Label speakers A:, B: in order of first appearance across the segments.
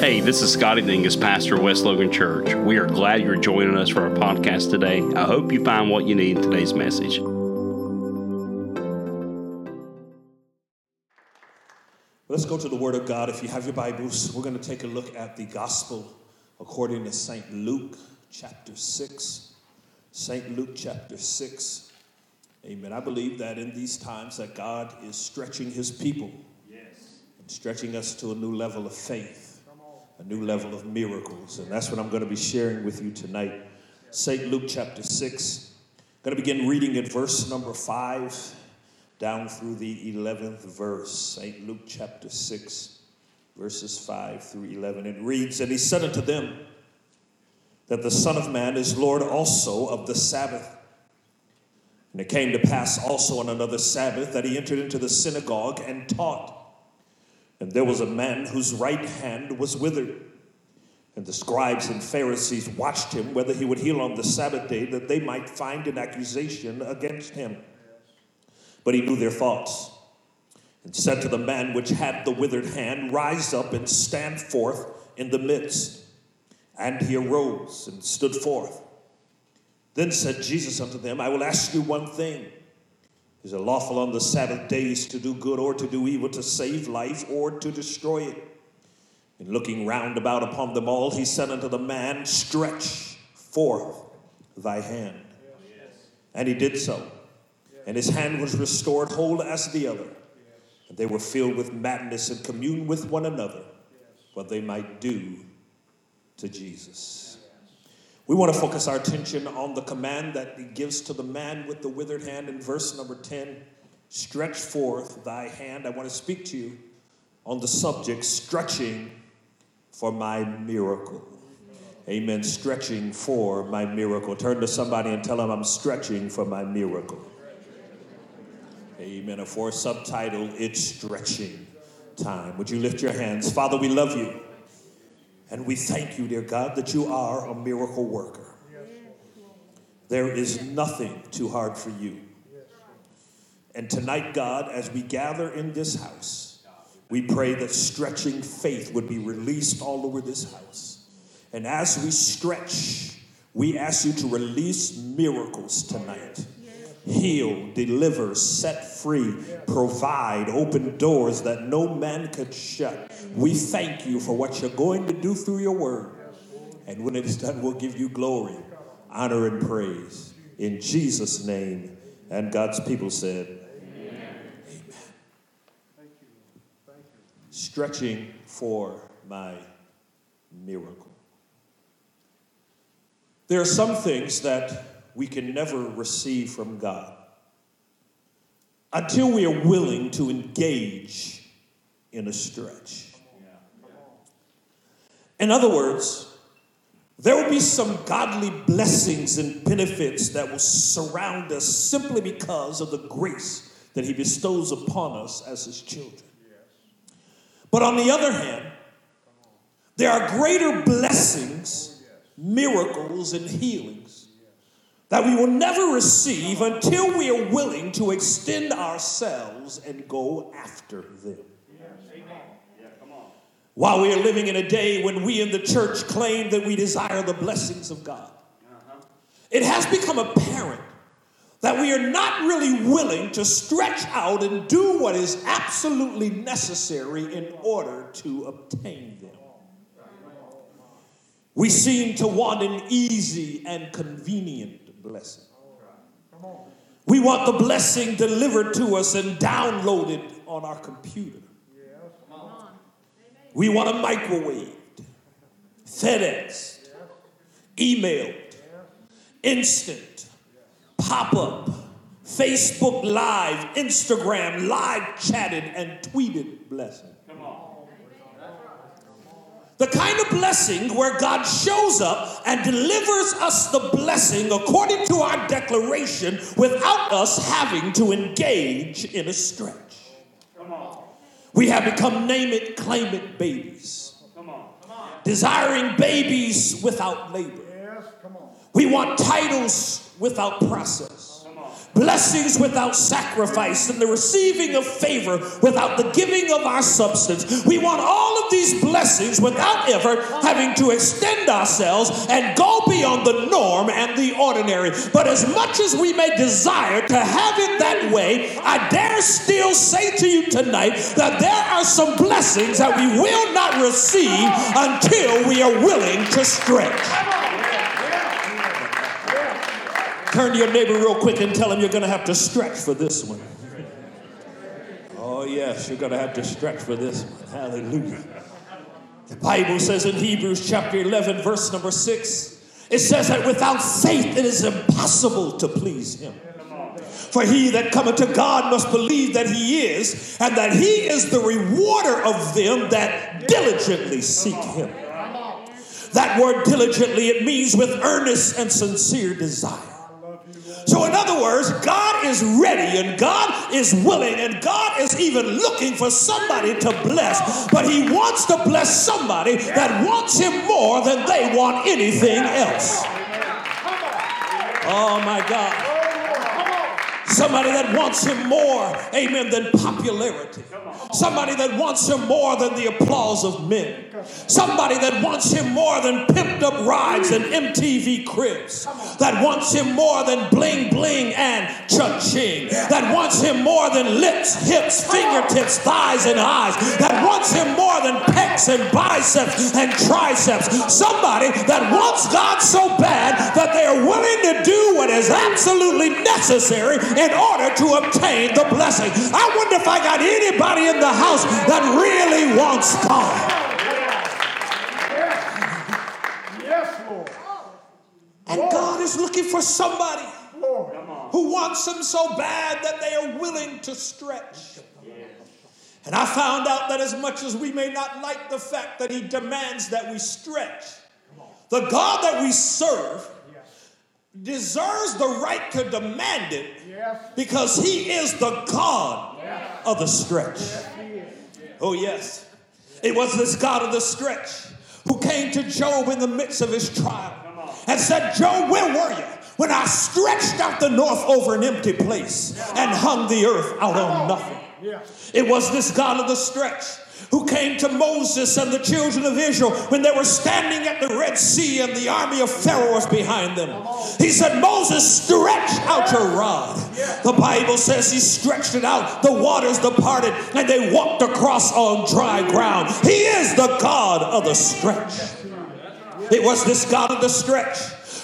A: Hey, this is Scotty Dingus, pastor of West Logan Church. We are glad you're joining us for our podcast today. I hope you find what you need in today's message.
B: Let's go to the Word of God. If you have your Bibles, we're going to take a look at the Gospel according to St. Luke, chapter 6. St. Luke, chapter 6. Amen. I believe that in these times that God is stretching his people. Yes. Stretching us to a new level of faith, a new level of miracles. And that's what I'm going to be sharing with you tonight. St. Luke, chapter 6. I'm going to begin reading at verse number 5 down through the 11th verse, St. Luke chapter 6, verses 5 through 11. It reads, And he said unto them, That the Son of Man is Lord also of the Sabbath. And it came to pass also on another Sabbath that he entered into the synagogue and taught. And there was a man whose right hand was withered. And the scribes and Pharisees watched him whether he would heal on the Sabbath day, that they might find an accusation against him. But he knew their thoughts and said to the man which had the withered hand, Rise up and stand forth in the midst. And he arose and stood forth. Then said Jesus unto them, I will ask you one thing. Is it lawful on the Sabbath days to do good or to do evil, to save life or to destroy it? And looking round about upon them all, he said unto the man, Stretch forth thy hand. And he did so and his hand was restored whole as the other. And they were filled with madness and communed with one another what they might do to Jesus. We want to focus our attention on the command that he gives to the man with the withered hand in verse number 10 Stretch forth thy hand. I want to speak to you on the subject stretching for my miracle. Amen. Stretching for my miracle. Turn to somebody and tell them I'm stretching for my miracle. Amen. A for a subtitle, it's stretching time. Would you lift your hands? Father, we love you. And we thank you, dear God, that you are a miracle worker. There is nothing too hard for you. And tonight, God, as we gather in this house, we pray that stretching faith would be released all over this house. And as we stretch, we ask you to release miracles tonight heal, deliver, set free, provide, open doors that no man could shut. We thank you for what you're going to do through your word. And when it is done, we'll give you glory, honor, and praise. In Jesus' name. And God's people said, Amen. Amen. Thank you. Thank you. Stretching for my miracle. There are some things that we can never receive from God until we are willing to engage in a stretch. In other words, there will be some godly blessings and benefits that will surround us simply because of the grace that He bestows upon us as His children. But on the other hand, there are greater blessings, miracles, and healings that we will never receive until we are willing to extend ourselves and go after them. While we are living in a day when we in the church claim that we desire the blessings of God, it has become apparent that we are not really willing to stretch out and do what is absolutely necessary in order to obtain them. We seem to want an easy and convenient blessing. We want the blessing delivered to us and downloaded on our computer. We want a microwave, FedEx, emailed, instant, pop up, Facebook Live, Instagram live chatted and tweeted blessing. The kind of blessing where God shows up and delivers us the blessing according to our declaration without us having to engage in a stretch. We have become name it, claim it babies. Desiring babies without labor. Yes, We want titles without process. Blessings without sacrifice, and the receiving of favor without the giving of our substance. We want all of these blessings without ever having to extend ourselves and go beyond the norm and the ordinary. But as much as we may desire to have it that way, I dare still say to you tonight that there are some blessings that we will not receive until we are willing to stretch. Turn to your neighbor real quick and tell him you're going to have to stretch for this one. Oh, yes, you're going to have to stretch for this one. Hallelujah. The Bible says in Hebrews chapter 11, verse number 6, it says that without faith it is impossible to please him. For he that cometh to God must believe that he is, and that he is the rewarder of them that diligently seek him. That word diligently, it means with earnest and sincere desire. So, in other words, God is ready and God is willing and God is even looking for somebody to bless. But He wants to bless somebody that wants Him more than they want anything else. Oh, my God. Somebody that wants him more, amen, than popularity. Somebody that wants him more than the applause of men. Somebody that wants him more than pimped up rides and MTV cribs. That wants him more than bling bling and cha-ching. That wants him more than lips, hips, fingertips, thighs, and eyes. That wants him more than pecs and biceps and triceps. Somebody that wants God so bad that they are willing to do what is absolutely necessary in order to obtain the blessing. I wonder if I got anybody in the house that really wants God. And God is looking for somebody who wants Him so bad that they are willing to stretch. And I found out that as much as we may not like the fact that He demands that we stretch, the God that we serve deserves the right to demand it because he is the God of the stretch. Oh, yes. It was this God of the stretch who came to Job in the midst of his trial and said, Job, where were you? When I stretched out the north over an empty place and hung the earth out on nothing. It was this God of the stretch who came to Moses and the children of Israel when they were standing at the Red Sea and the army of Pharaoh was behind them. He said, Moses, stretch out your rod. The Bible says he stretched it out, the waters departed, and they walked across on dry ground. He is the God of the stretch. It was this God of the stretch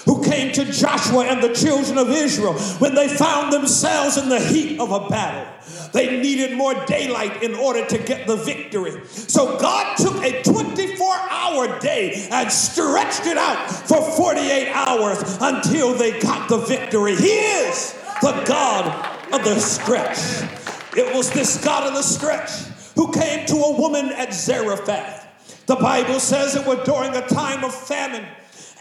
B: who came to Joshua and the children of Israel when they found themselves in the heat of a battle. They needed more daylight in order to get the victory. So God took a 24 hour day and stretched it out for 48 hours until they got the victory. He is the God of the stretch. It was this God of the stretch who came to a woman at Zarephath. The Bible says it was during a time of famine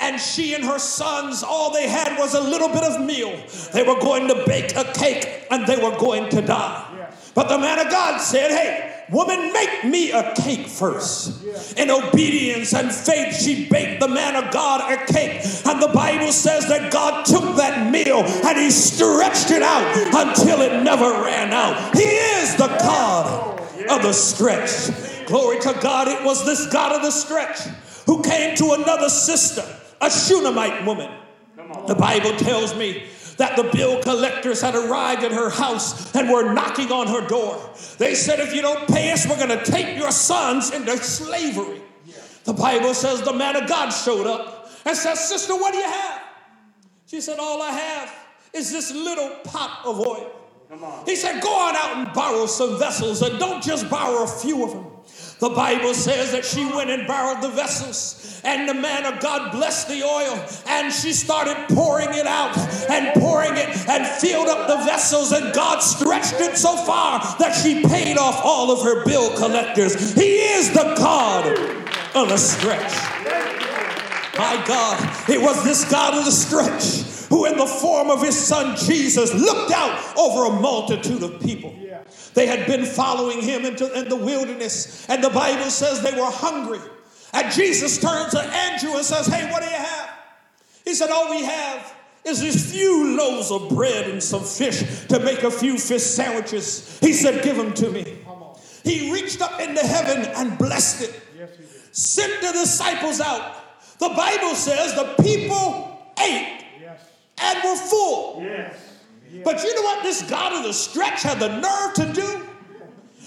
B: and she and her sons, all they had was a little bit of meal. They were going to bake a cake and they were going to die. But the man of God said, Hey, Woman, make me a cake first. In obedience and faith, she baked the man of God a cake. And the Bible says that God took that meal and he stretched it out until it never ran out. He is the God of the stretch. Glory to God. It was this God of the stretch who came to another sister a Shunammite woman. The Bible tells me that the bill collectors had arrived at her house and were knocking on her door. They said, If you don't pay us, we're going to take your sons into slavery. The Bible says the man of God showed up and said, Sister, what do you have? She said, All I have is this little pot of oil. He said, Go on out and borrow some vessels and don't just borrow a few of them. The Bible says that she went and borrowed the vessels, and the man of God blessed the oil, and she started pouring it out and pouring it and filled up the vessels, and God stretched it so far that she paid off all of her bill collectors. He is the God of the stretch. My God, it was this God of the stretch who, in the form of his son Jesus, looked out over a multitude of people. They had been following him into in the wilderness, and the Bible says they were hungry. And Jesus turns to Andrew and says, Hey, what do you have? He said, All we have is these few loaves of bread and some fish to make a few fish sandwiches. He said, Give them to me. He reached up into heaven and blessed it.
C: Yes, he did.
B: Sent the disciples out. The Bible says the people ate. And were full.
C: Yes.
B: But you know what this God of the stretch had the nerve to do?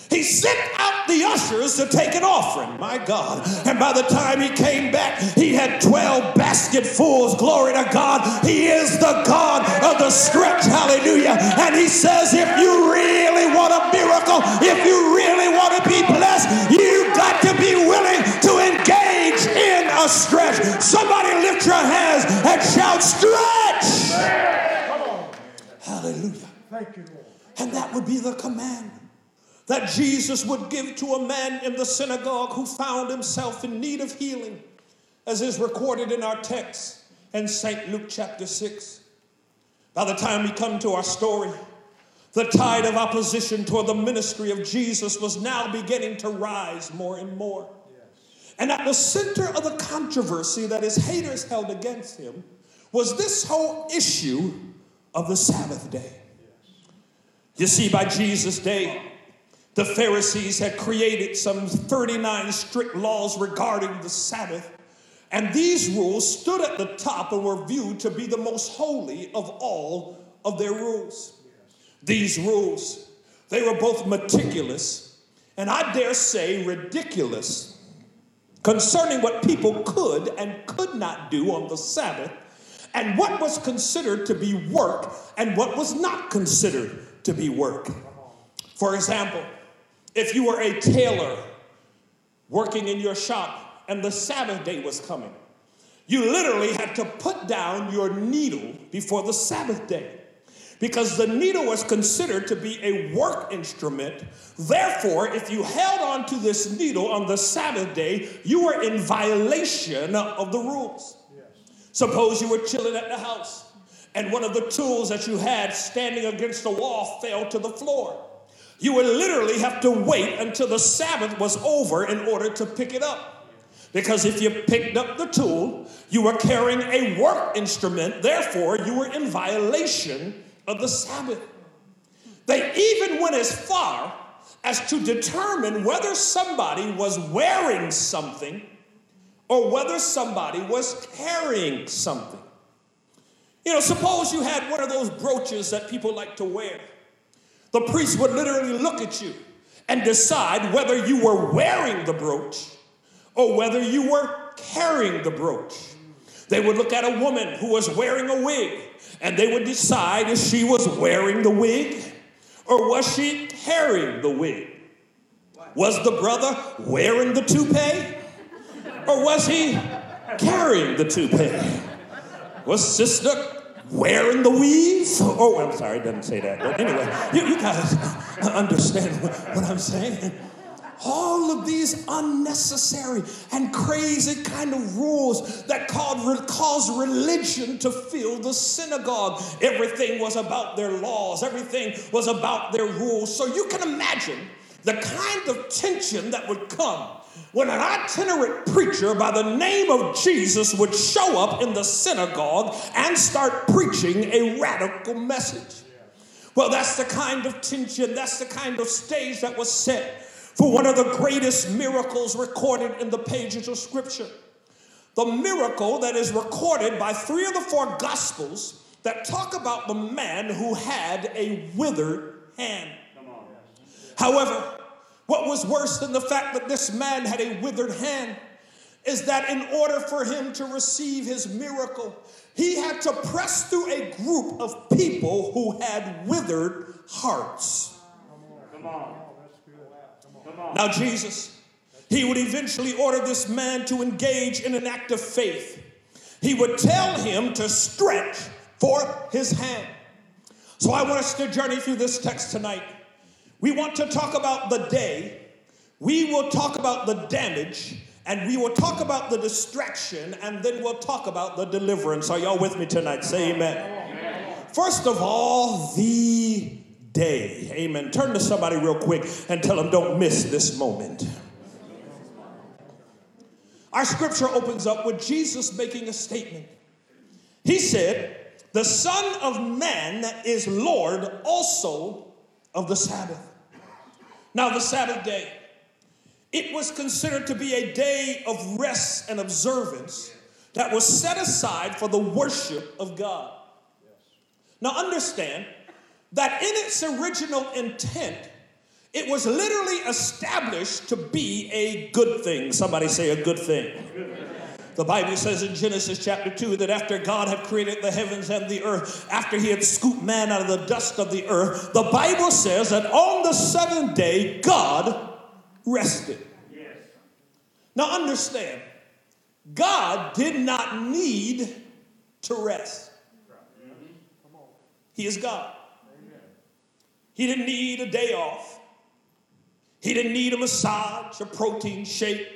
B: He sent out the ushers to take an offering, my God. And by the time he came back, he had 12 basketfuls. Glory to God. He is the God of the stretch. Hallelujah. And he says, if you really want a miracle, if you really want to be blessed, you've got to be willing to in a stretch. Somebody lift your hands and shout, stretch. Hallelujah.
C: Thank you, Lord.
B: And that would be the command that Jesus would give to a man in the synagogue who found himself in need of healing, as is recorded in our text in St. Luke chapter 6. By the time we come to our story, the tide of opposition toward the ministry of Jesus was now beginning to rise more and more. And at the center of the controversy that his haters held against him was this whole issue of the Sabbath day. You see, by Jesus' day, the Pharisees had created some 39 strict laws regarding the Sabbath, and these rules stood at the top and were viewed to be the most holy of all of their rules. These rules, they were both meticulous and I dare say ridiculous concerning what people could and could not do on the Sabbath, and what was considered to be work and what was not considered to be work. For example, if you were a tailor working in your shop and the Sabbath day was coming, you literally had to put down your needle before the Sabbath day because the needle was considered to be a work instrument. Therefore, if you held on to this needle on the Sabbath day, you were in violation of the rules. Suppose you were chilling at the house and one of the tools that you had standing against the wall fell to the floor. You would literally have to wait until the Sabbath was over in order to pick it up. Because if you picked up the tool, you were carrying a work instrument, therefore, you were in violation of the Sabbath. They even went as far as to determine whether somebody was wearing something or whether somebody was carrying something. You know, suppose you had one of those brooches that people like to wear. The priest would literally look at you and decide whether you were wearing the brooch or whether you were carrying the brooch. They would look at a woman who was wearing a wig and they would decide if she was wearing the wig or was she carrying the wig. Was the brother wearing the toupee or was he carrying the toupee? Was sister wearing the weave? Oh, I'm sorry, it doesn't say that. But anyway, you, you guys understand what, what I'm saying. All of these unnecessary and crazy kind of rules that caused, religion to fill the synagogue. Everything was about their laws, everything was about their rules. So you can imagine the kind of tension that would come when an itinerant preacher by the name of Jesus would show up in the synagogue and start preaching a radical message. Well, that's the kind of tension, that's the kind of stage that was set for one of the greatest miracles recorded in the pages of Scripture. The miracle that is recorded by three of the four Gospels that talk about the man who had a withered hand. However, what was worse than the fact that this man had a withered hand is that in order for him to receive his miracle, he had to press through a group of people who had withered hearts.
C: Come on.
B: Now, Jesus, he would eventually order this man to engage in an act of faith. He would tell him to stretch forth his hand. So, I want us to journey through this text tonight. We want to talk about the day, we will talk about the damage, and we will talk about the distraction, and then we'll talk about the deliverance. Are y'all with me tonight? Say amen. First of all, the day. Amen. Turn to somebody real quick and tell them don't miss this moment. Our scripture opens up with Jesus making a statement. He said, the Son of Man is Lord also of the Sabbath. Now, the Sabbath day, it was considered to be a day of rest and observance that was set aside for the worship of God. Now, understand that in its original intent, it was literally established to be a good thing. Somebody say a good thing. The Bible says in Genesis chapter 2 that after God had created the heavens and the earth, after he had scooped man out of the dust of the earth, the Bible says that on the seventh day, God rested. Yes. Now understand, God did not need to rest. He is God. He didn't need a day off. He didn't need a massage, a protein shake,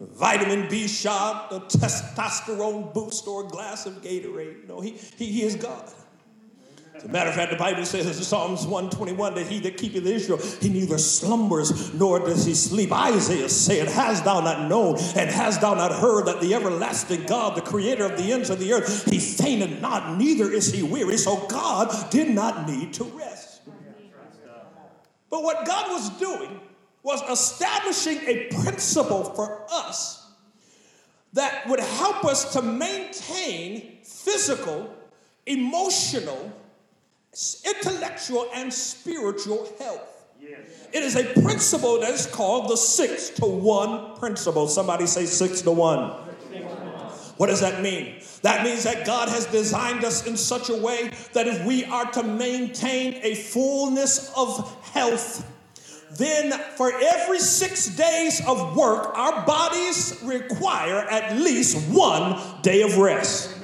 B: a vitamin B shot, a testosterone boost, or a glass of Gatorade. No, he, he, he is God. As a matter of fact, the Bible says in Psalms 121 that he that keepeth Israel, he neither slumbers nor does he sleep. Isaiah said, Has thou not known and has thou not heard that the everlasting God, the creator of the ends of the earth, he fainteth not, neither is he weary. So God did not need to rest. But what God was doing was establishing a principle for us that would help us to maintain physical, emotional, intellectual, and spiritual health. It is a principle that is called the six to one principle. Somebody say six to one. What does that mean? That means that God has designed us in such a way that if we are to maintain a fullness of health, then for every six days of work, our bodies require at least one day of rest.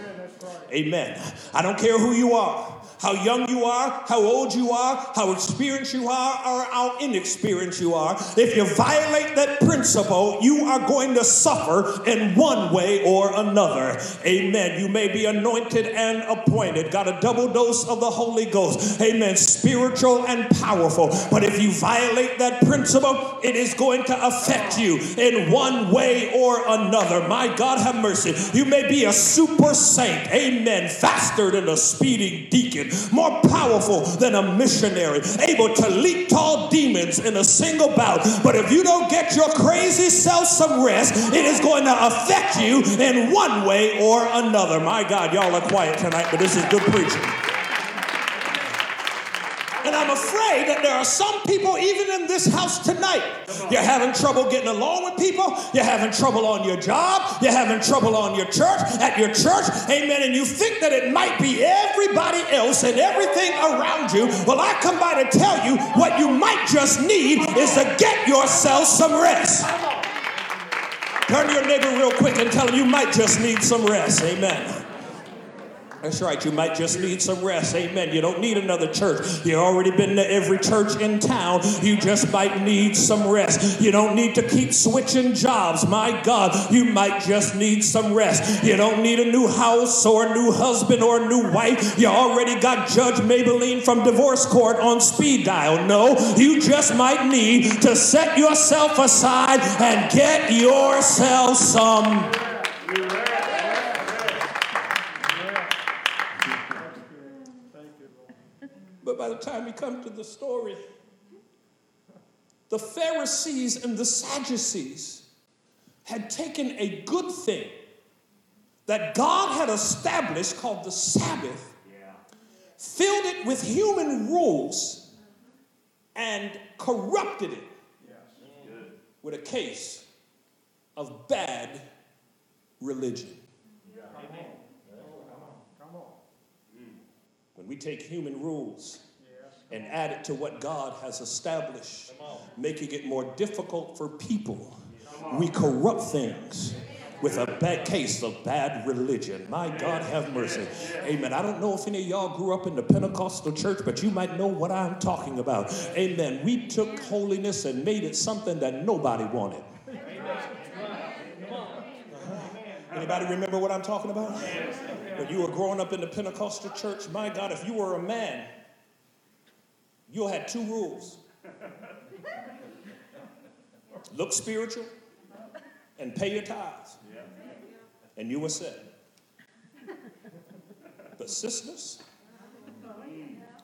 B: Amen. I don't care who you are how young you are, how old you are, how experienced you are, or how inexperienced you are. If you violate that principle, you are going to suffer in one way or another. Amen. You may be anointed and appointed, got a double dose of the Holy Ghost. Amen. Spiritual and powerful. But if you violate that principle, it is going to affect you in one way or another. My God, have mercy. You may be a super saint. Amen. Faster than a speeding deacon more powerful than a missionary, able to leap tall demons in a single bout. But if you don't get your crazy self some rest, it is going to affect you in one way or another. My God, y'all are quiet tonight, but this is good preaching. And I'm afraid that there are some people, even in this house tonight, you're having trouble getting along with people, you're having trouble on your job, you're having trouble on your church, at your church, amen, and you think that it might be everybody else and everything around you. Well, I come by to tell you what you might just need is to get yourself some rest. Turn to your neighbor real quick and tell him you might just need some rest. Amen. That's right, you might just need some rest. Amen. You don't need another church. You've already been to every church in town. You just might need some rest. You don't need to keep switching jobs. My God, you might just need some rest. You don't need a new house or a new husband or a new wife. You already got Judge Mablean from divorce court on speed dial. No, you just might need to set yourself aside and get yourself some But by the time we come to the story, the Pharisees and the Sadducees had taken a good thing that God had established called the Sabbath, filled it with human rules, and corrupted it with a case of bad religion. We take human rules and add it to what God has established, making it more difficult for people, we corrupt things with a bad case of bad religion. My God, have mercy. Amen. I don't know if any of y'all grew up in the Pentecostal church, but you might know what I'm talking about. Amen. We took holiness and made it something that nobody wanted. Anybody remember what I'm talking about? When you were growing up in the Pentecostal church, my God, if you were a man, you had two rules look spiritual and pay your tithes. And you were set. But sisters,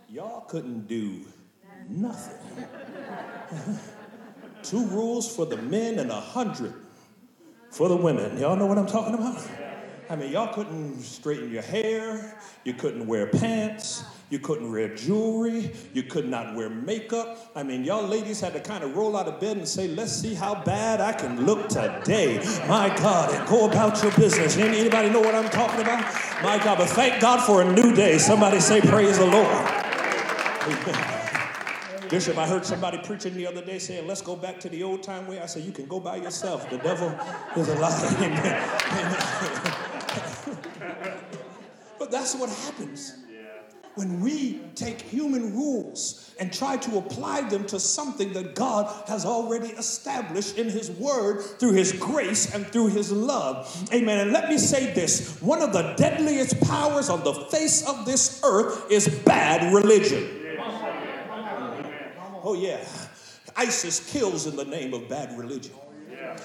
B: y'all couldn't do nothing. Two rules for the men and a hundred for the women. Y'all know what I'm talking about? I mean, y'all couldn't straighten your hair, you couldn't wear pants, you couldn't wear jewelry, you could not wear makeup. I mean, y'all ladies had to kind of roll out of bed and say, let's see how bad I can look today. My God, and go about your business. Anybody know what I'm talking about? My God, but thank God for a new day. Somebody say, praise the Lord. Bishop, I heard somebody preaching the other day saying, let's go back to the old time way. I said, you can go by yourself. The devil is a liar. Amen. but that's what happens when we take human rules and try to apply them to something that God has already established in His Word through His grace and through His love. Amen. And let me say this one of the deadliest powers on the face of this earth is bad religion. Oh, yeah. ISIS kills in the name of bad religion.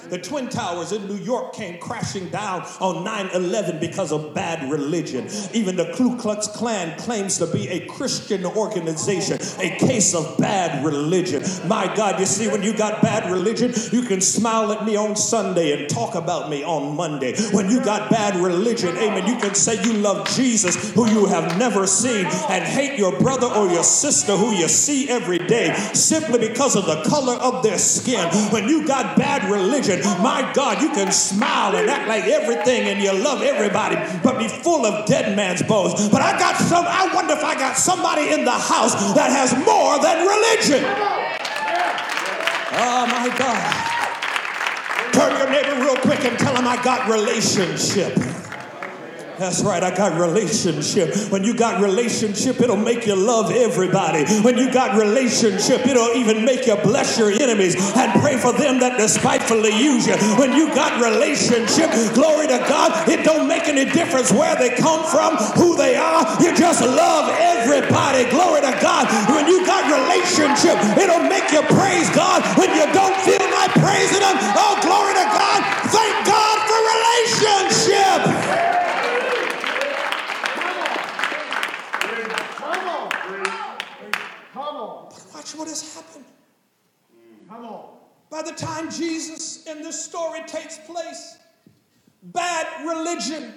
B: The Twin Towers in New York came crashing down on 9 11 because of bad religion. Even the Ku Klux Klan claims to be a Christian organization, a case of bad religion. My God, you see, when you got bad religion, you can smile at me on Sunday and talk about me on Monday. When you got bad religion, amen, you can say you love Jesus, who you have never seen, and hate your brother or your sister who you see every day simply because of the color of their skin. When you got bad religion, my God, you can smile and act like everything and you love everybody, but be full of dead man's bones. But I got some, I wonder if I got somebody in the house that has more than religion. Oh my God. Turn your neighbor real quick and tell him I got relationship. That's right, I got relationship. When you got relationship, it'll make you love everybody. When you got relationship, it'll even make you bless your enemies and pray for them that despitefully use you. When you got relationship, glory to God, it don't make any difference where they come from, who they are. You just love everybody. Glory to God. When you got relationship, it'll make you praise God when you don't feel like praising Him. Oh, glory to God. Thank God for relationship.
C: Come on. Come on.
B: Watch what has happened.
C: Come on.
B: By the time Jesus in this story takes place, bad religion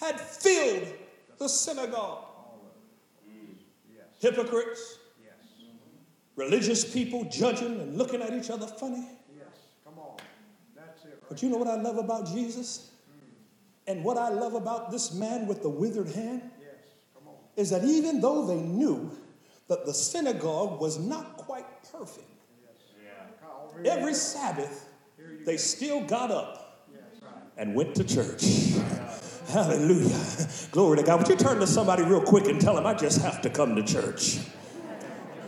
B: had filled the synagogue. Hypocrites, religious people judging and looking at each other funny.
C: Yes. Come on. That's it.
B: But you know what I love about Jesus? Mm. And what I love about this man with the withered hand
C: Yes. Come on.
B: is that even though they knew that the synagogue was not quite perfect, every Sabbath they still got up and went to church. Hallelujah. Glory to God. Would you turn to somebody real quick and tell them, I just have to come to church?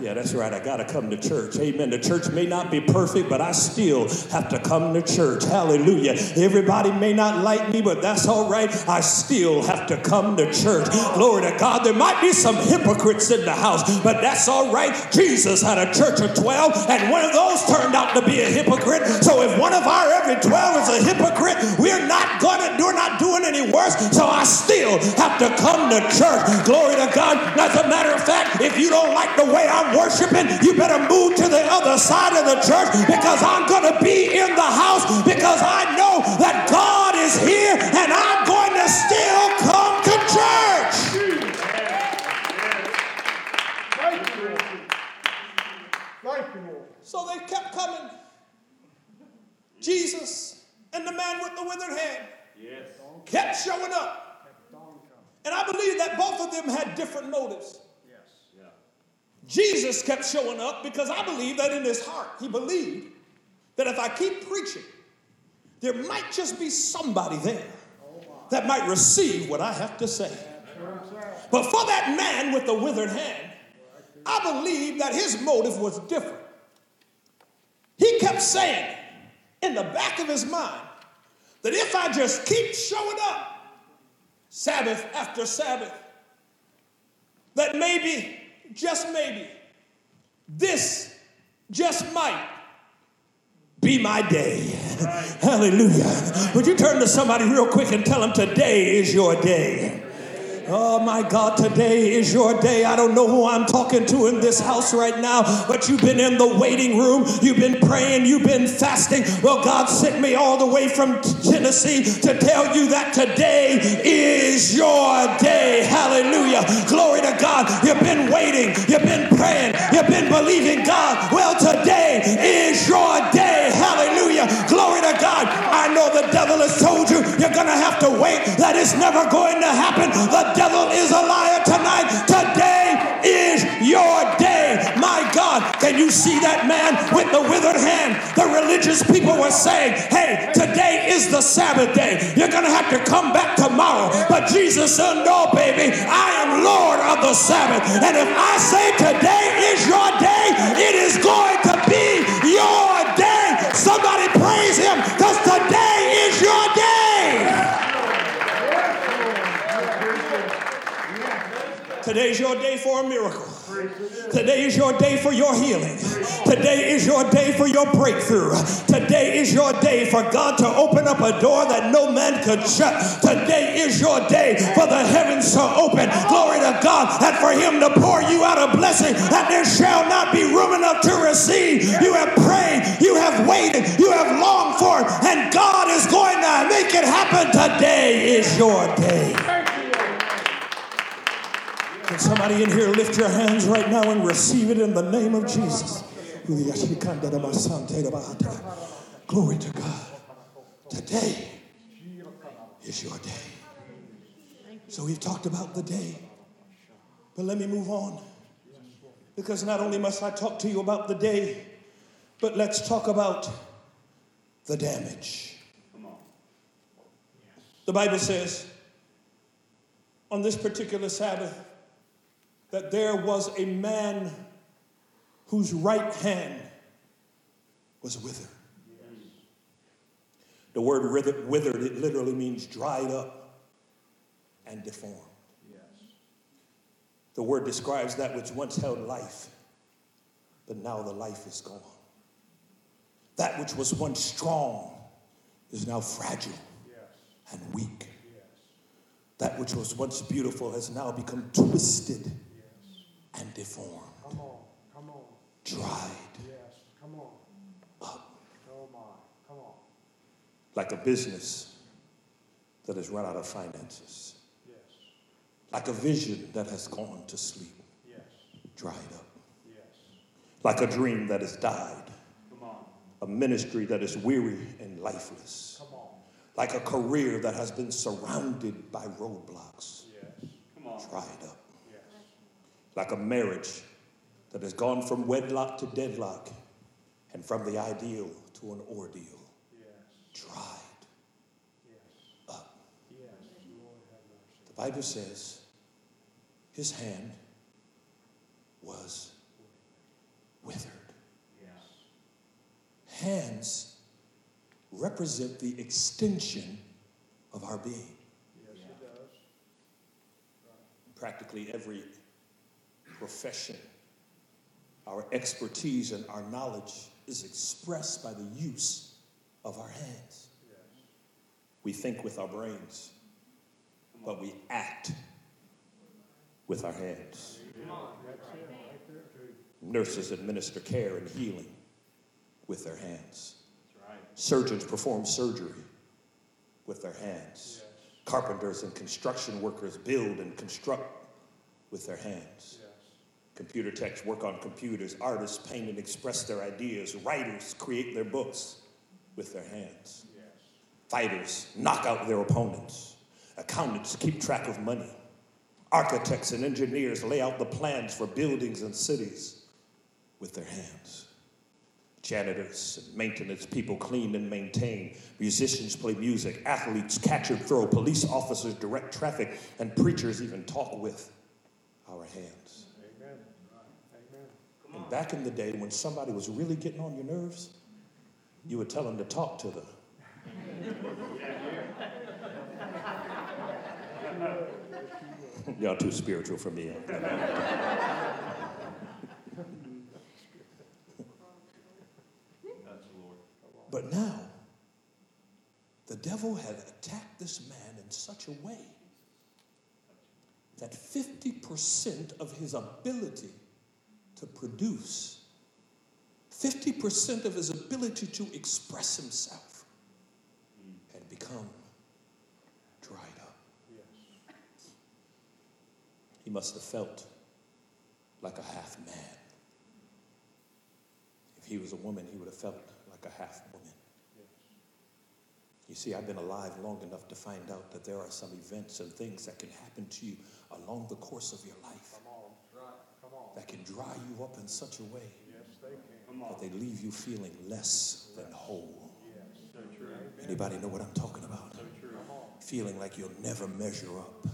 B: Yeah, that's right. I got to come to church. Amen. The church may not be perfect, but I still have to come to church. Hallelujah. Everybody may not like me, but that's all right. I still have to come to church. Glory to God. There might be some hypocrites in the house, but that's all right. Jesus had a church of 12, and one of those turned out to be a hypocrite. So if one of our every 12 is a hypocrite, we're not gonna, we're not doing any worse. So I still have to come to church. Glory to God. As a matter of fact, if you don't like the way I'm worshiping, you better move to the other side of the church because I'm going to be in the house because I know that God is here and I'm going to still come to church.
C: Thank you, Lord. Thank you, Lord.
B: So they kept coming. Jesus and the man with the withered hand kept showing up.
C: Kept on coming.
B: And I believe that both of them had different motives. Jesus kept showing up because I believe that in his heart, he believed that if I keep preaching, there might just be somebody there that might receive what I have to say. But for that man with the withered hand, I believe that his motive was different. He kept saying in the back of his mind that if I just keep showing up Sabbath after Sabbath, that maybe, just maybe, this just might be my day. Hallelujah. Would you turn to somebody real quick and tell them today is your day? Oh my God, today is your day. I don't know who I'm talking to in this house right now, but you've been in the waiting room, you've been praying, you've been fasting. Well, God sent me all the way from Tennessee to tell you that today is your day. Hallelujah. Glory to God. You've been waiting, you've been praying, you've been believing God. Well, today is your day. Hallelujah. Glory to God. I know the devil has told you you're going to have to wait, that it's never going to happen. The devil is a liar tonight. Today is your day. My God, can you see that man with the withered hand? The religious people were saying, hey, today is the Sabbath day. You're going to have to come back tomorrow. But Jesus said, no, baby, I am Lord of the Sabbath. And if I say today is your day, it is going to be your day. Somebody praise him because today is your day. Today's your day for a miracle. Today is your day for your healing. Today is your day for your breakthrough. Today is your day for God to open up a door that no man could shut. Today is your day for the heavens to open. Glory to God. And for Him to pour you out a blessing that there shall not be room enough to receive. You have prayed, you have waited, you have longed for it, and God is going to make it happen. Today is your day. Can somebody in here lift your hands right now and receive it in the name of Jesus? Glory to God. Today is your day. So we've talked about the day. But let me move on. Because not only must I talk to you about the day, but let's talk about the damage. The Bible says on this particular Sabbath, that there was a man whose right hand was withered. The word withered, it literally means dried up and deformed. The word describes that which once held life, but now the life is gone. That which was once strong is now fragile and weak. That which was once beautiful has now become twisted and deformed,
C: Come on, come on.
B: dried
C: Yes, come on.
B: up.
C: Oh my, come on.
B: like a business that has run out of finances,
C: Yes,
B: like a vision that has gone to sleep,
C: yes,
B: dried up,
C: yes.
B: like a dream that has died,
C: Come on,
B: a ministry that is weary and lifeless,
C: come on.
B: like a career that has been surrounded by roadblocks,
C: Yes,
B: dried up, like a marriage that has gone from wedlock to deadlock and from the ideal to an ordeal,
C: yes,
B: dried
C: yes,
B: up.
C: yes. Lord have mercy.
B: The Bible says his hand was withered.
C: Yes.
B: Hands represent the extension of our being.
C: Yes, it does.
B: Practically every profession, our expertise and our knowledge is expressed by the use of our hands. We think with our brains, but we act with our hands. Nurses administer care and healing with their hands. Surgeons perform surgery with their hands. Carpenters and construction workers build and construct with their hands. Computer techs work on computers. Artists paint and express their ideas. Writers create their books with their hands.
C: Yes.
B: Fighters knock out their opponents. Accountants keep track of money. Architects and engineers lay out the plans for buildings and cities with their hands. Janitors and maintenance people clean and maintain. Musicians play music. Athletes catch and throw. Police officers direct traffic. And preachers even talk with our hands. Back in the day, when somebody was really getting on your nerves, you would tell them to talk to them. Y'all too spiritual for me. But now, the devil had attacked this man in such a way that 50% of his ability to produce, 50% of his ability to express himself had become dried up.
C: Yes.
B: He must have felt like a half man. If he was a woman, he would have felt like a half woman. You see, I've been alive long enough to find out that there are some events and things that can happen to you along the course of your life
C: Come on. Right. Come on.
B: That can dry you up in such a way
C: Yes, they can.
B: that they leave you feeling less than whole.
C: Yes.
D: So true.
B: Anybody know what I'm talking about?
D: So true.
C: Come on.
B: Feeling like you'll never measure up,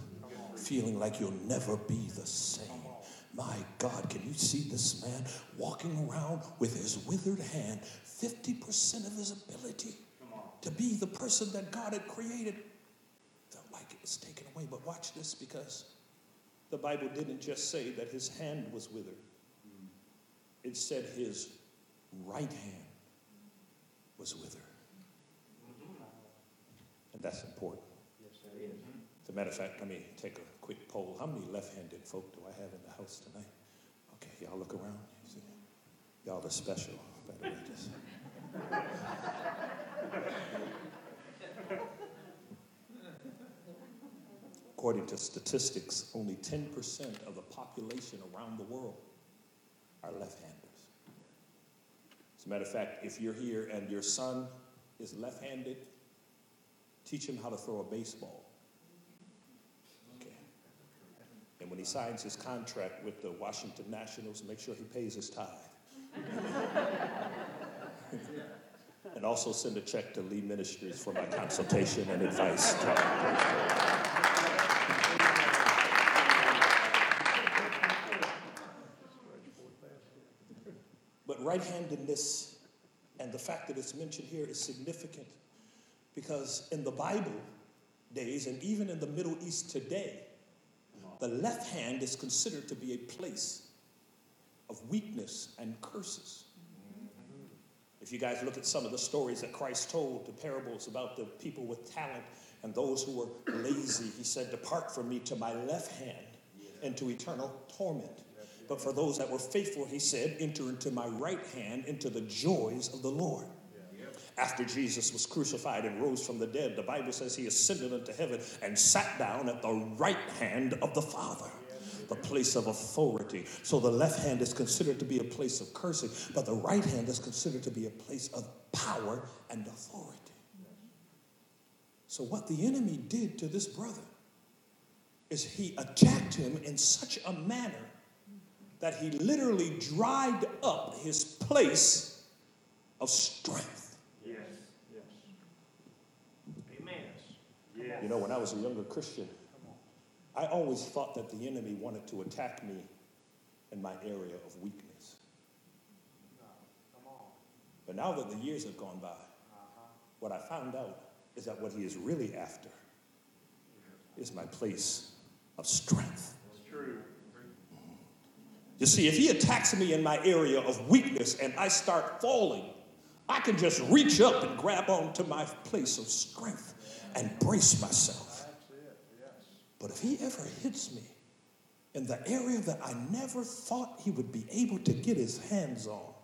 B: feeling like you'll never be the same. My God, can you see this man walking around with his withered hand, 50% of his ability to be the person that God had created? Felt like it was taken away. But watch this because the Bible didn't just say that his hand was withered, it said his right hand was withered. And that's important.
C: Yes.
B: As a matter of fact, let me take a quick poll. How many left-handed folk do I have in the house tonight? Okay, y'all look around. You see? Y'all are special. Way, just. According to statistics, only 10% of the population around the world are left-handers. As a matter of fact, if you're here and your son is left-handed, teach him how to throw a baseball. Okay. And when he signs his contract with the Washington Nationals, make sure he pays his tithe. and also send a check to Lee Ministries for my consultation and advice. But right handedness and the fact that it's mentioned here is significant because in the Bible days and even in the Middle East today, the left hand is considered to be a place of weakness and curses. If you guys look at some of the stories that Christ told, the parables about the people with talent and those who were lazy, he said, Depart from me to my left hand into eternal torment. But for those that were faithful, he said, Enter into my right hand into the joys of the Lord. After Jesus was crucified and rose from the dead, the Bible says he ascended into heaven and sat down at the right hand of the Father, the place of authority. So the left hand is considered to be a place of cursing, but the right hand is considered to be a place of power and authority. So, what the enemy did to this brother is he attacked him in such a manner that he literally dried up his place of strength.
D: Yes.
C: Yes.
D: Amen. Yes.
B: You know, when I was a younger Christian, I always thought that the enemy wanted to attack me in my area of weakness.
C: No. Come on.
B: But now that the years have gone by, what I found out is that what he is really after is my place of strength.
D: It's true.
B: You see, if he attacks me in my area of weakness and I start falling, I can just reach up and grab onto my place of strength and brace myself. But if he ever hits me in the area that I never thought he would be able to get his hands on,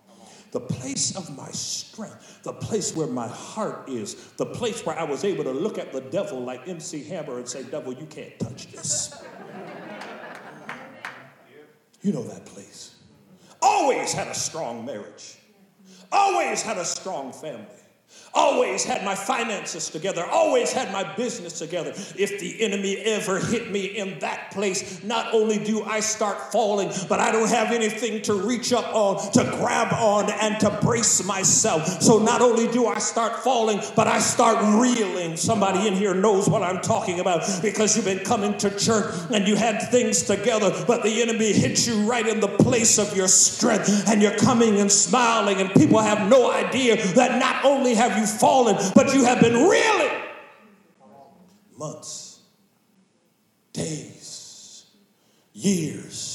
B: the place of my strength, the place where my heart is, the place where I was able to look at the devil like MC Hammer and say, Devil, you can't touch this. You know that place. Always had a strong marriage, always had a strong family. Always had my finances together, always had my business together. If the enemy ever hit me in that place, not only do I start falling, but I don't have anything to reach up on, to grab on, and to brace myself. So not only do I start falling, but I start reeling. Somebody in here knows what I'm talking about because you've been coming to church and you had things together, but the enemy hits you right in the place of your strength, and you're coming and smiling, and people have no idea that not only have you fallen, but you have been reeling months, days, years.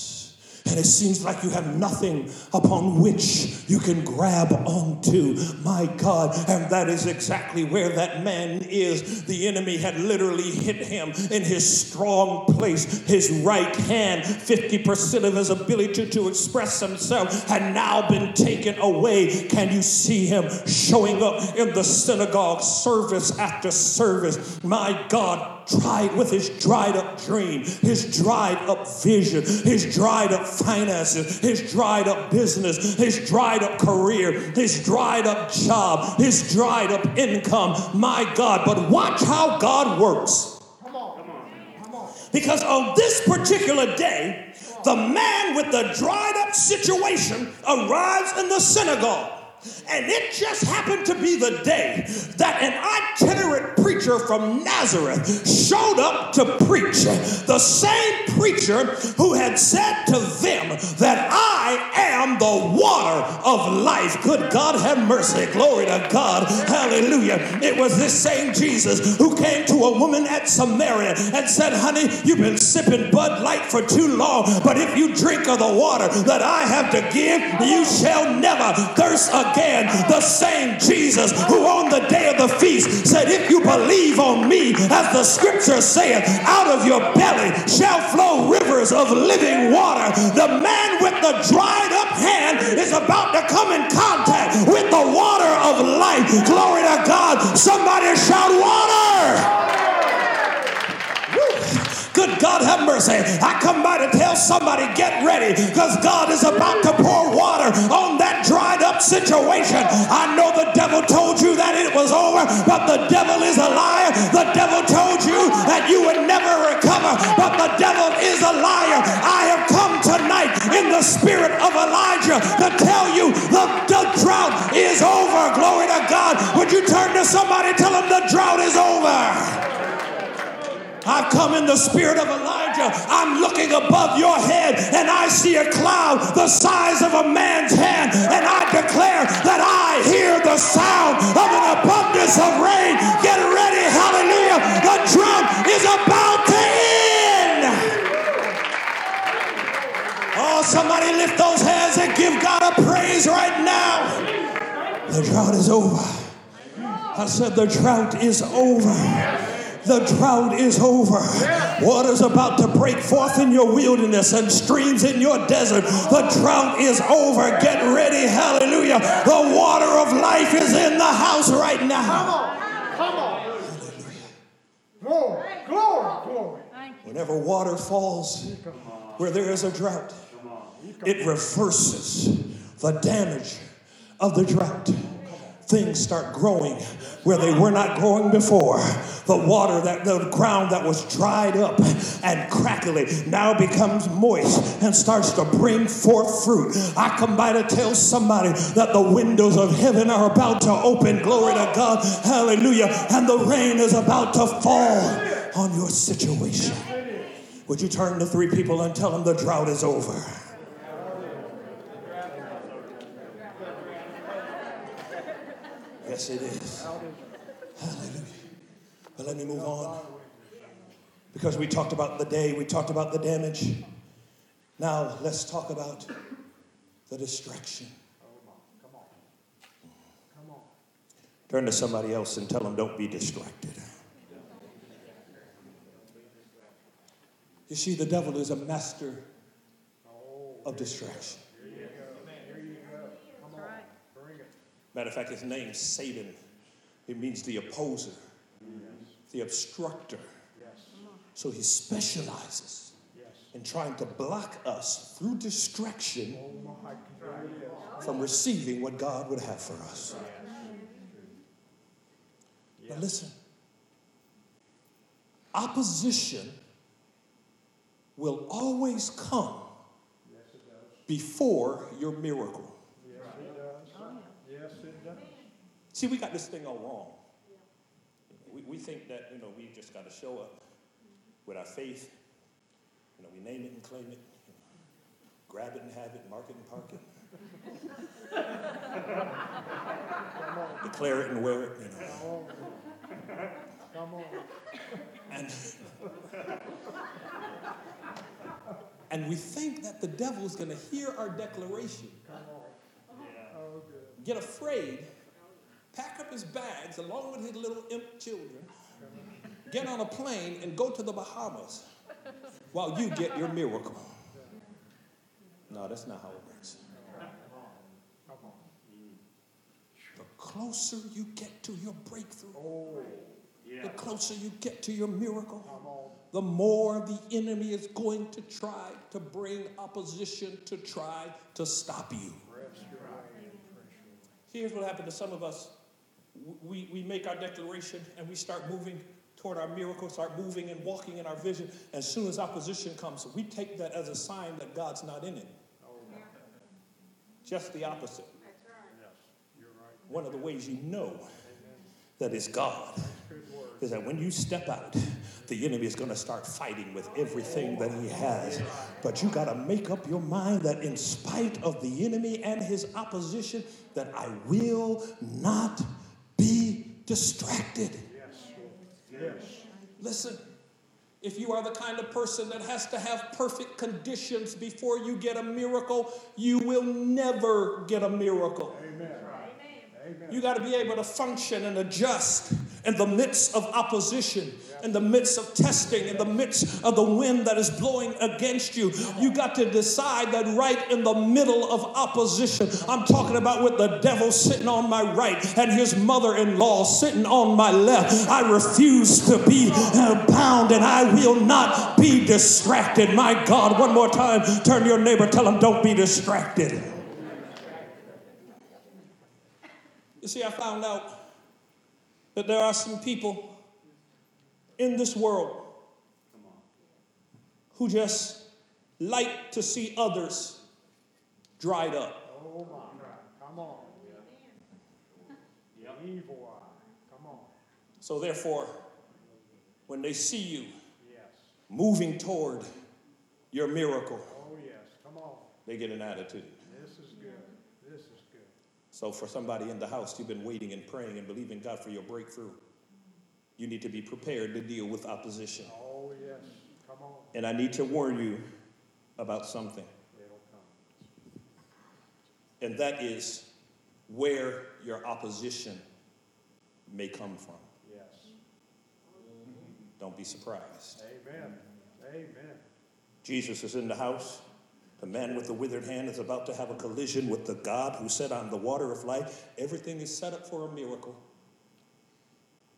B: And it seems like you have nothing upon which you can grab onto. My God, and that is exactly where that man is. The enemy had literally hit him in his strong place, his right hand. 50% of his ability to express himself had now been taken away. Can you see him showing up in the synagogue service after service? My God, dried with his dried up dream, his dried up vision, his dried up finances, his dried up business, his dried up career, his dried up job, his dried up income. My God, but watch how God works.
C: Come on. Come on.
B: Because on this particular day, the man with the dried up situation arrives in the synagogue. And it just happened to be the day that an itinerant preacher from Nazareth showed up to preach. The same preacher who had said to them that I am the water of life. Good God, have mercy. Glory to God. Hallelujah. It was this same Jesus who came to a woman at Samaria and said, Honey, you've been sipping Bud Light for too long, but if you drink of the water that I have to give, you shall never thirst again. The same Jesus who on the day of the feast said, If you believe on me, as the scripture saith, out of your belly shall flow rivers of living water. The man with the dried up hand is about to come in contact with the water of life. Glory to God. Somebody shout, Water! Good God, have mercy. I come by to tell somebody, get ready, because God is about to pour water on that dried up situation. I know the devil told you that it was over, but the devil is a liar. The devil told you that you would never recover, but the devil is a liar. I have come tonight in the spirit of Elijah to tell you the, the drought is over. Glory to God. Would you turn to somebody, tell them the drought is over? I've come in the spirit of Elijah. I'm looking above your head and I see a cloud the size of a man's hand. And I declare that I hear the sound of an abundance of rain. Get ready, hallelujah. The drought is about to end. Oh, somebody lift those hands and give God a praise right now. The drought is over. I said, The drought is over. The drought is over. Water's about to break forth in your wilderness and streams in your desert. The drought is over. Get ready. Hallelujah. The water of life is in the house right now.
C: Come on. Come on. Glory. Glory. Glory.
B: Whenever water falls where there is a drought, it reverses the damage of the drought. Things start growing where they were not growing before. The water that the ground that was dried up and crackly now becomes moist and starts to bring forth fruit. I come by to tell somebody that the windows of heaven are about to open. Glory to God. Hallelujah. And the rain is about to fall on your situation. Would you turn to three people and tell them the drought is over? Yes, it is. Hallelujah. But let me move on. Because we talked about the day, we talked about the damage. Now let's talk about the distraction. Turn to somebody else and tell them, don't be distracted. You see, the devil is a master of distraction. Matter of fact, his name's Satan. It means the opposer, the obstructor. So he specializes in trying to block us through distraction from receiving what God would have for us. Now listen. Opposition will always come before your miracle.
C: Yes, it does. Yes, it does.
B: See, we got this thing all wrong. We, we think that, you know, we just got to show up with our faith. You know, we name it and claim it, grab it and have it, mark it and park it. Declare it and wear it, you know.
C: Come on.
B: And And we think that the devil is going to hear our declaration,
C: Oh, good.
B: get afraid, pack up his bags along with his little imp children, get on a plane, and go to the Bahamas while you get your miracle. No, that's not how it works. The closer you get to your breakthrough, the closer you get to your miracle, the more the enemy is going to try to bring opposition to try to stop you. Here's what happened to some of us. We, we make our declaration and we start moving toward our miracle, start moving and walking in our vision. As soon as opposition comes, we take that as a sign that God's not in it. Just the opposite. One of the ways you know that it's God is that when you step out, the enemy is going to start fighting with everything that he has. But you got to make up your mind that in spite of the enemy and his opposition, that I will not distracted.
C: Yes, Yes.
B: Listen, if you are the kind of person that has to have perfect conditions before you get a miracle, you will never get a miracle.
C: Amen. Amen.
B: You got to be able to function and adjust in the midst of opposition, in the midst of testing, in the midst of the wind that is blowing against you. You got to decide that right in the middle of opposition, I'm talking about with the devil sitting on my right and his mother in law sitting on my left. I refuse to be uh, bound and I will not be distracted. My God, one more time, turn to your neighbor, tell him, don't be distracted. You see, I found out that there are some people in this world who just like to see others dried up.
C: Oh, my. Come on. Evil eye. Come on.
B: So, therefore, when they see you
C: Yes.
B: moving toward your miracle,
C: Oh, yes. Come on.
B: they get an attitude.
C: This is good. This is good.
B: So, for somebody in the house, you've been waiting and praying and believing God for your breakthrough. You need to be prepared to deal with opposition.
C: Oh, yes. Come on.
B: And I need to warn you about something. And that is where your opposition may come from.
C: Yes.
B: Don't be surprised.
C: Amen. Amen.
B: Jesus is in the house. The man with the withered hand is about to have a collision with the God who said, I'm the water of life. Everything is set up for a miracle.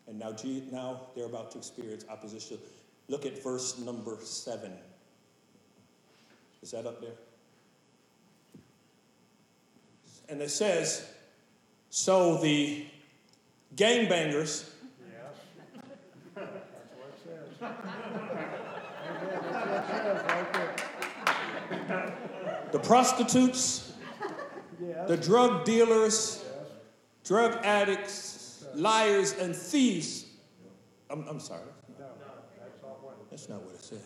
B: And now, now they're about to experience opposition. Look at verse number seven. Is that up there? And it says, So the gangbangers
C: Yes. That's what it says. Amen. That's what it says right there.
B: The prostitutes, the drug dealers, drug addicts, liars, and thieves. I'm, I'm sorry.
C: That's not what it
B: said.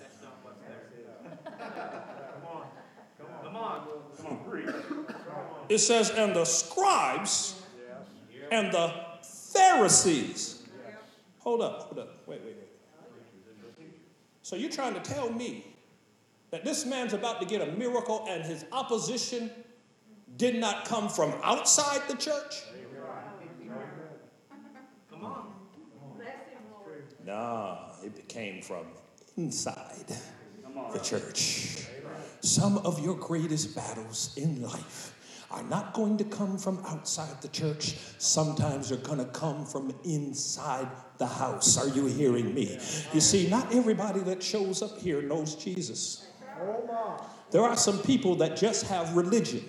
D: Come on. Come on, preach.
B: It says, and the scribes and the Pharisees. Hold up, hold up. Wait, wait, wait. So you're trying to tell me that this man's about to get a miracle and his opposition did not come from outside the church?
D: Come on.
B: Nah, it came from inside the church. Some of your greatest battles in life are not going to come from outside the church. Sometimes they're going to come from inside the house. Are you hearing me? You see, not everybody that shows up here knows Jesus.
C: Oh.
B: There are some people that just have religion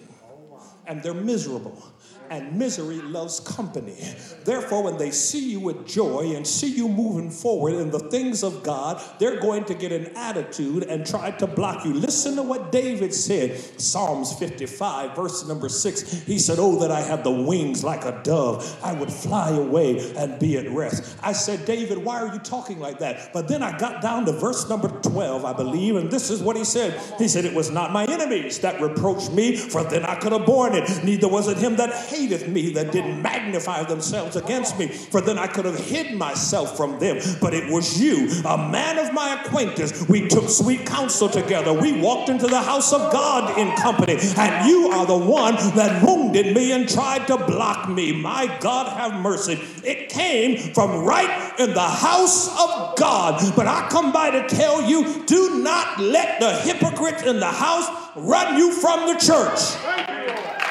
B: and they're miserable. And misery loves company. Therefore, when they see you with joy and see you moving forward in the things of God, they're going to get an attitude and try to block you. Listen to what David said, Psalms 55, verse number 6. He said, Oh, that I had the wings like a dove, I would fly away and be at rest. I said, David, why are you talking like that? But then I got down to verse number 12, I believe, and this is what he said. He said, It was not my enemies that reproached me, for then I could have borne it. Neither was it him that hateth me that did magnify themselves against me, for then I could have hid myself from them. But it was you, a man of my acquaintance. We took sweet counsel together. We walked into the house of God in company, and you are the one that wounded me and tried to block me. My God, have mercy. It came from right in the house of God. But I come by to tell you do not let the hypocrites in the house run you from the church.
C: Thank you, Lord.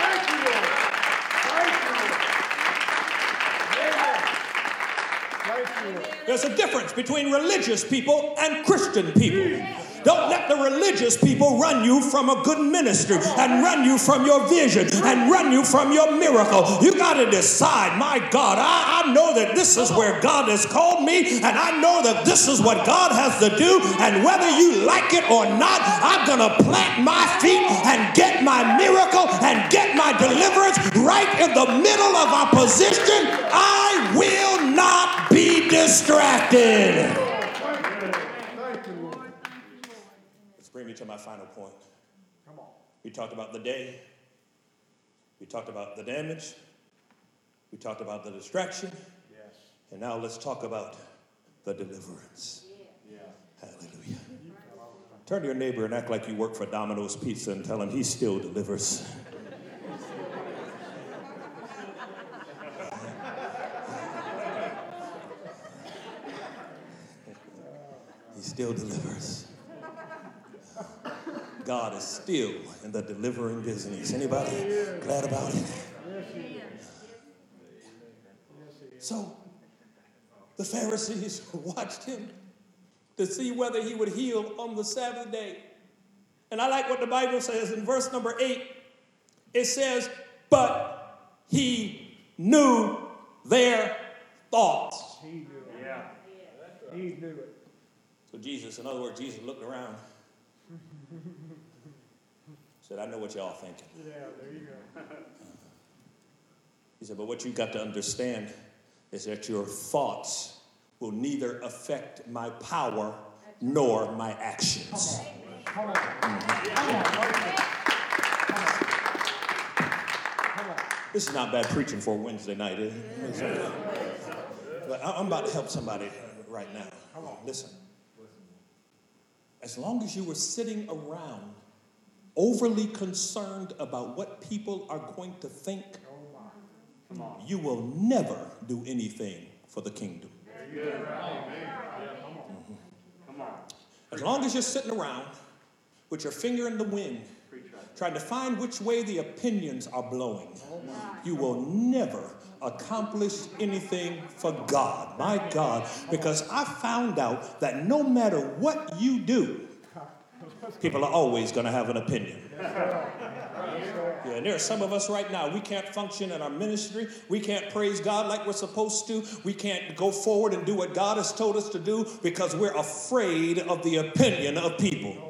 C: Thank you, Lord. Thank you, Lord. Amen. Thank you, Lord.
B: There's a difference between religious people and Christian people. Don't let the religious people run you from a good ministry and run you from your vision and run you from your miracle. You got to decide, my God, I, I know that this is where God has called me, and I know that this is what God has to do, and whether you like it or not, I'm going to plant my feet and get my miracle and get my deliverance right in the middle of opposition. I will not be distracted.
C: Thank you, Lord.
B: Let's bring me to my final point.
C: Come on.
B: We talked about the day. We talked about the damage. We talked about the distraction.
C: Yes.
B: And now let's talk about the deliverance. Hallelujah. Turn to your neighbor and act like you work for Domino's Pizza and tell him he still delivers. he still delivers. God is still in the delivering business. Anybody glad about it? So the Pharisees watched him to see whether he would heal on the Sabbath day. And I like what the Bible says in verse number eight. It says, But he knew their thoughts.
C: He knew it.
D: Yeah.
C: He knew it.
B: So Jesus, in other words, Jesus looked around. Said, I know what y'all thinking.
C: Yeah, there you go.
B: He said, but what you got to understand is that your thoughts will neither affect my power nor my actions. This is not bad preaching for a Wednesday night, is it? But I'm about to help somebody right now. Listen. As long as you were sitting around overly concerned about what people are going to think, you will never do anything for the kingdom. As long as you're sitting around with your finger in the wind, trying to find which way the opinions are blowing, you will never accomplish anything for God. My God, because I found out that no matter what you do, people are always going to have an opinion. Yeah, and there are some of us right now, we can't function in our ministry. We can't praise God like we're supposed to. We can't go forward and do what God has told us to do because we're afraid of the opinion of people.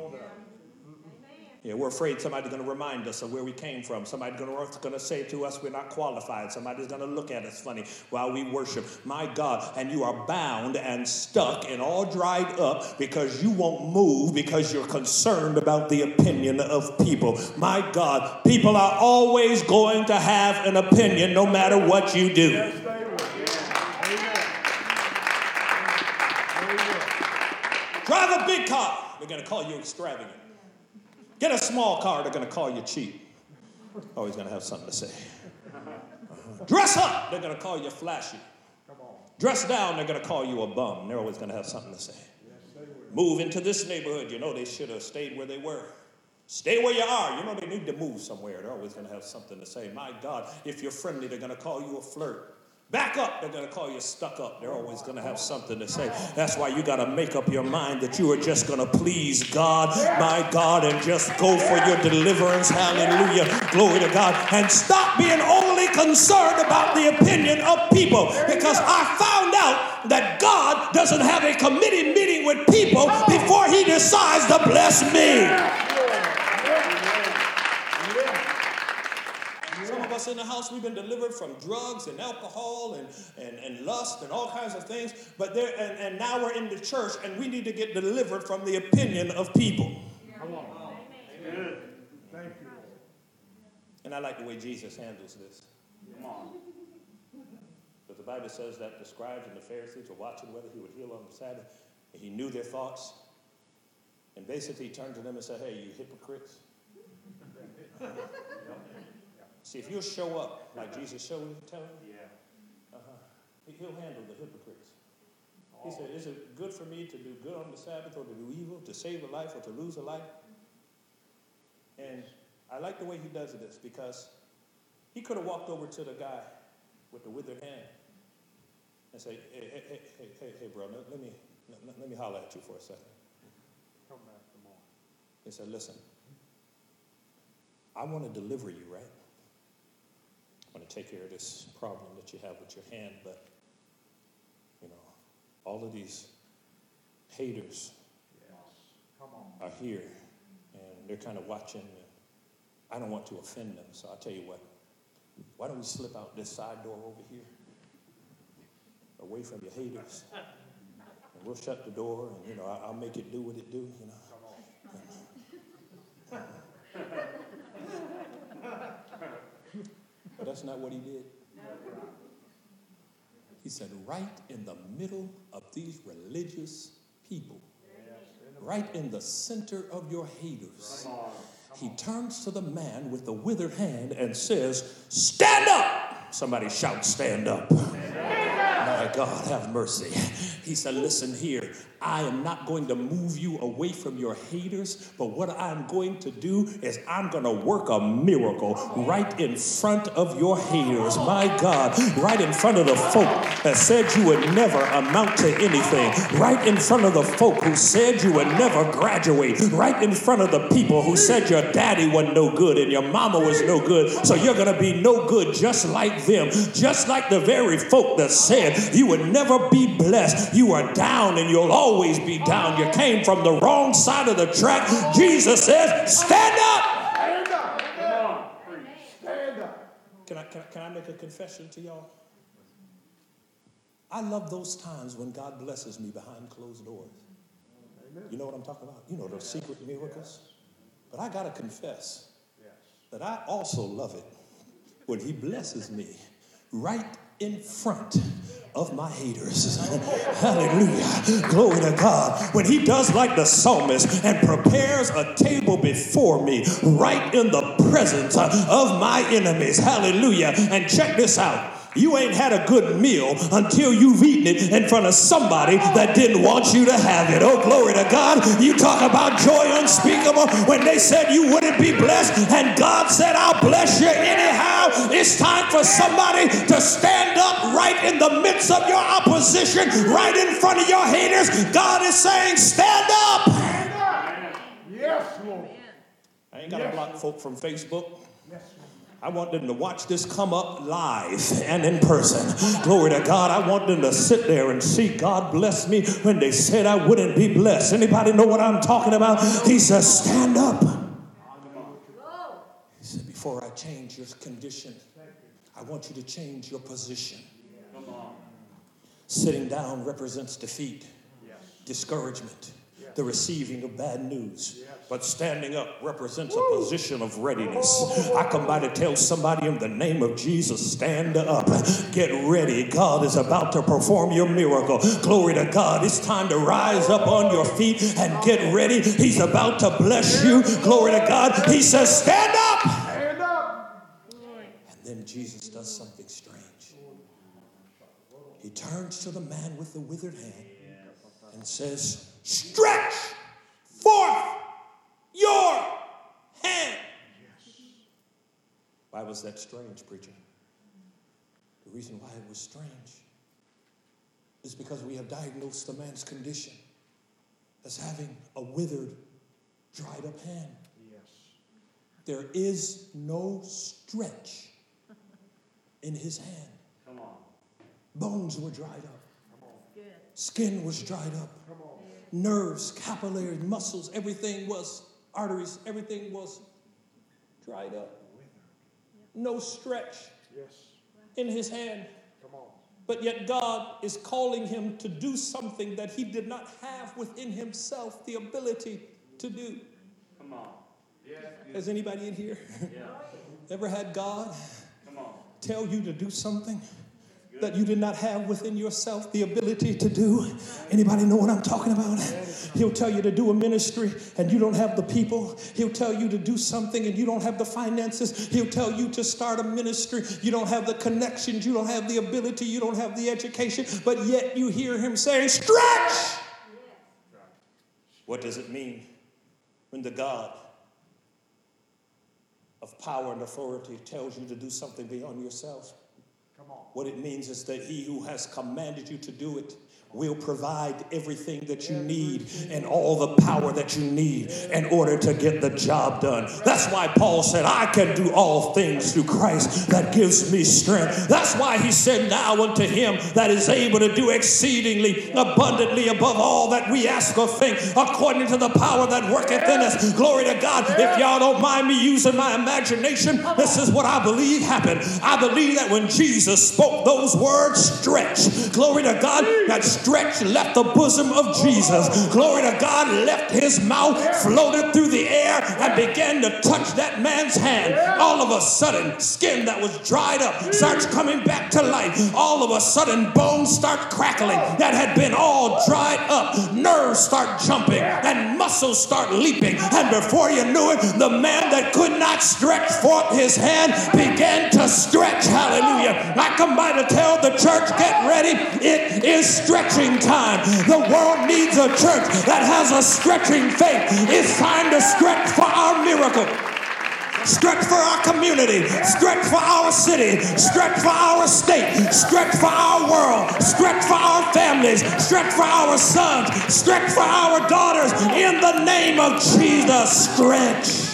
B: Yeah, we're afraid somebody's going to remind us of where we came from. Somebody's going to, say to us we're not qualified. Somebody's going to look at us funny while we worship. My God, and you are bound and stuck and all dried up because you won't move because you're concerned about the opinion of people. My God, people are always going to have an opinion no matter what you do.
C: Yes, they will. Amen. There.
B: Drive a big car, they're going to call you extravagant. Get a small car, they're going to call you cheap. Oh, always going to have something to say. Dress up, they're going to call you flashy. Dress down, they're going to call you a bum. They're always going to have something to say. Move into this neighborhood, you know they should have stayed where they were. Stay where you are. You know they need to move somewhere. They're always going to have something to say. My God, if you're friendly, they're going to call you a flirt. Back up, they're going to call you stuck up. They're always going to have something to say. That's why you got to make up your mind that you are just going to please God, my God, and just go for your deliverance. Hallelujah. Glory to God. And stop being only concerned about the opinion of people because I found out that God doesn't have a committee meeting with people before he decides to bless me. Some of us in the house, we've been delivered from drugs and alcohol and, and, and lust and all kinds of things. But there, and, and now we're in the church and we need to get delivered from the opinion of people.
C: Come on. Amen. Thank you,
B: And I like the way Jesus handles this.
A: Come on.
B: But the Bible says that the scribes and the Pharisees were watching whether he would heal on the Sabbath. And he knew their thoughts. And basically he turned to them and said, Hey, you hypocrites. See, if you'll show up like Jesus showed you, tell him,
D: Yeah.
B: uh-huh, he- he'll handle the hypocrites. He said, Is it good for me to do good on the Sabbath or to do evil, to save a life or to lose a life? And I like the way he does this because he could have walked over to the guy with the withered hand and say, Hey, hey, hey, hey, hey, hey bro, let, me, let, let me holler at you for a second.
C: Come back tomorrow.
B: He said, Listen, I want to deliver you, right? I want to take care of this problem that you have with your hand, but, you know, all of these haters
C: Yes. Come on.
B: are here and they're kind of watching. I don't want to offend them, so I'll tell you what. Why don't we slip out this side door over here, away from your haters? And we'll shut the door and, you know, I'll make it do what it do, you know. But that's not what he did. He said, right in the middle of these religious people, right in the center of your haters, he turns to the man with the withered hand and says, Stand up! Somebody shout, Stand up. God, have mercy. He said, Listen here, I am not going to move you away from your haters, but what I'm going to do is I'm going to work a miracle right in front of your haters. My God, right in front of the folk that said you would never amount to anything, right in front of the folk who said you would never graduate, right in front of the people who said your daddy wasn't no good and your mama was no good, so you're going to be no good just like them, just like the very folk that said you would never be blessed. You are down and you'll always be down. You came from the wrong side of the track. Jesus says, Stand up.
C: Stand up. Stand up.
B: Can I, can, I, can I make a confession to y'all? I love those times when God blesses me behind closed doors. You know what I'm talking about? You know, those secret miracles. But I got to confess that I also love it when He blesses me right in front of my haters. Hallelujah. Glory to God. When He does like the psalmist and prepares a table before me right in the presence of my enemies. Hallelujah. And check this out. You ain't had a good meal until you've eaten it in front of somebody that didn't want you to have it. Oh, glory to God. You talk about joy unspeakable when they said you wouldn't be blessed, and God said, I'll bless you anyhow. It's time for somebody to stand up right in the midst of your opposition, right in front of your haters. God is saying, Stand up.
C: Stand up. Yes, Lord.
B: I ain't got to block folk from Facebook. I want them to watch this come up live and in person. Glory to God. I want them to sit there and see God bless me when they said I wouldn't be blessed. Anybody know what I'm talking about? He says, stand up. He said, before I change your condition, I want you to change your position. Sitting down represents defeat, discouragement, the receiving of bad news. But standing up represents a position of readiness. I come by to tell somebody in the name of Jesus, stand up, get ready. God is about to perform your miracle. Glory to God. It's time to rise up on your feet and get ready. He's about to bless you. Glory to God. He says, stand up.
C: Stand up.
B: And then Jesus does something strange. He turns to the man with the withered hand and says, Stretch forth your hand. Why was that strange, preacher? The reason why it was strange is because we have diagnosed the man's condition as having a withered, dried up hand.
C: Yes.
B: There is no stretch in his hand.
A: Come on.
B: Bones were dried up.
E: Good.
B: Skin was dried up.
C: Come on.
B: Nerves, capillaries, muscles, everything was, arteries, everything was dried up. No stretch
C: Yes.
B: in his hand.
C: Come on.
B: But yet God is calling him to do something that he did not have within himself the ability to do.
A: Come on.
B: Is anybody in here?
A: Yeah.
B: Ever had God tell you to do something that you did not have within yourself the ability to do? Anybody know what I'm talking about? He'll tell you to do a ministry and you don't have the people. He'll tell you to do something and you don't have the finances. He'll tell you to start a ministry. You don't have the connections, you don't have the ability, you don't have the education, but yet you hear him saying, Stretch! What does it mean when the God of power and authority tells you to do something beyond yourself? What it means is that he who has commanded you to do it will provide everything that you need and all the power that you need in order to get the job done. That's why Paul said, I can do all things through Christ that gives me strength. That's why he said, Now unto him that is able to do exceedingly abundantly above all that we ask or think, according to the power that worketh in us. Glory to God. If y'all don't mind me using my imagination, this is what I believe happened. I believe that when Jesus spoke those words, stretch, glory to God, that stretch left the bosom of Jesus. Glory to God, left his mouth, floated through the air, and began to touch that man's hand. All of a sudden, skin that was dried up starts coming back to life. All of a sudden, bones start crackling that had been all dried up. Nerves start jumping, and muscles start leaping. And before you knew it, the man that could not stretch forth his hand began to stretch. Hallelujah. I come by to tell the church, get ready. It is stretching time. The world needs a church that has a stretching faith. It's time to stretch for our miracle. Stretch for our community, stretch for our city, stretch for our state, stretch for our world, stretch for our families, stretch for our sons, stretch for our daughters. In the name of Jesus, stretch.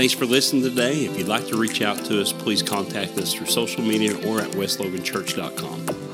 A: Thanks for listening today. If you'd like to reach out to us, please contact us through social media or at westloganchurch.com.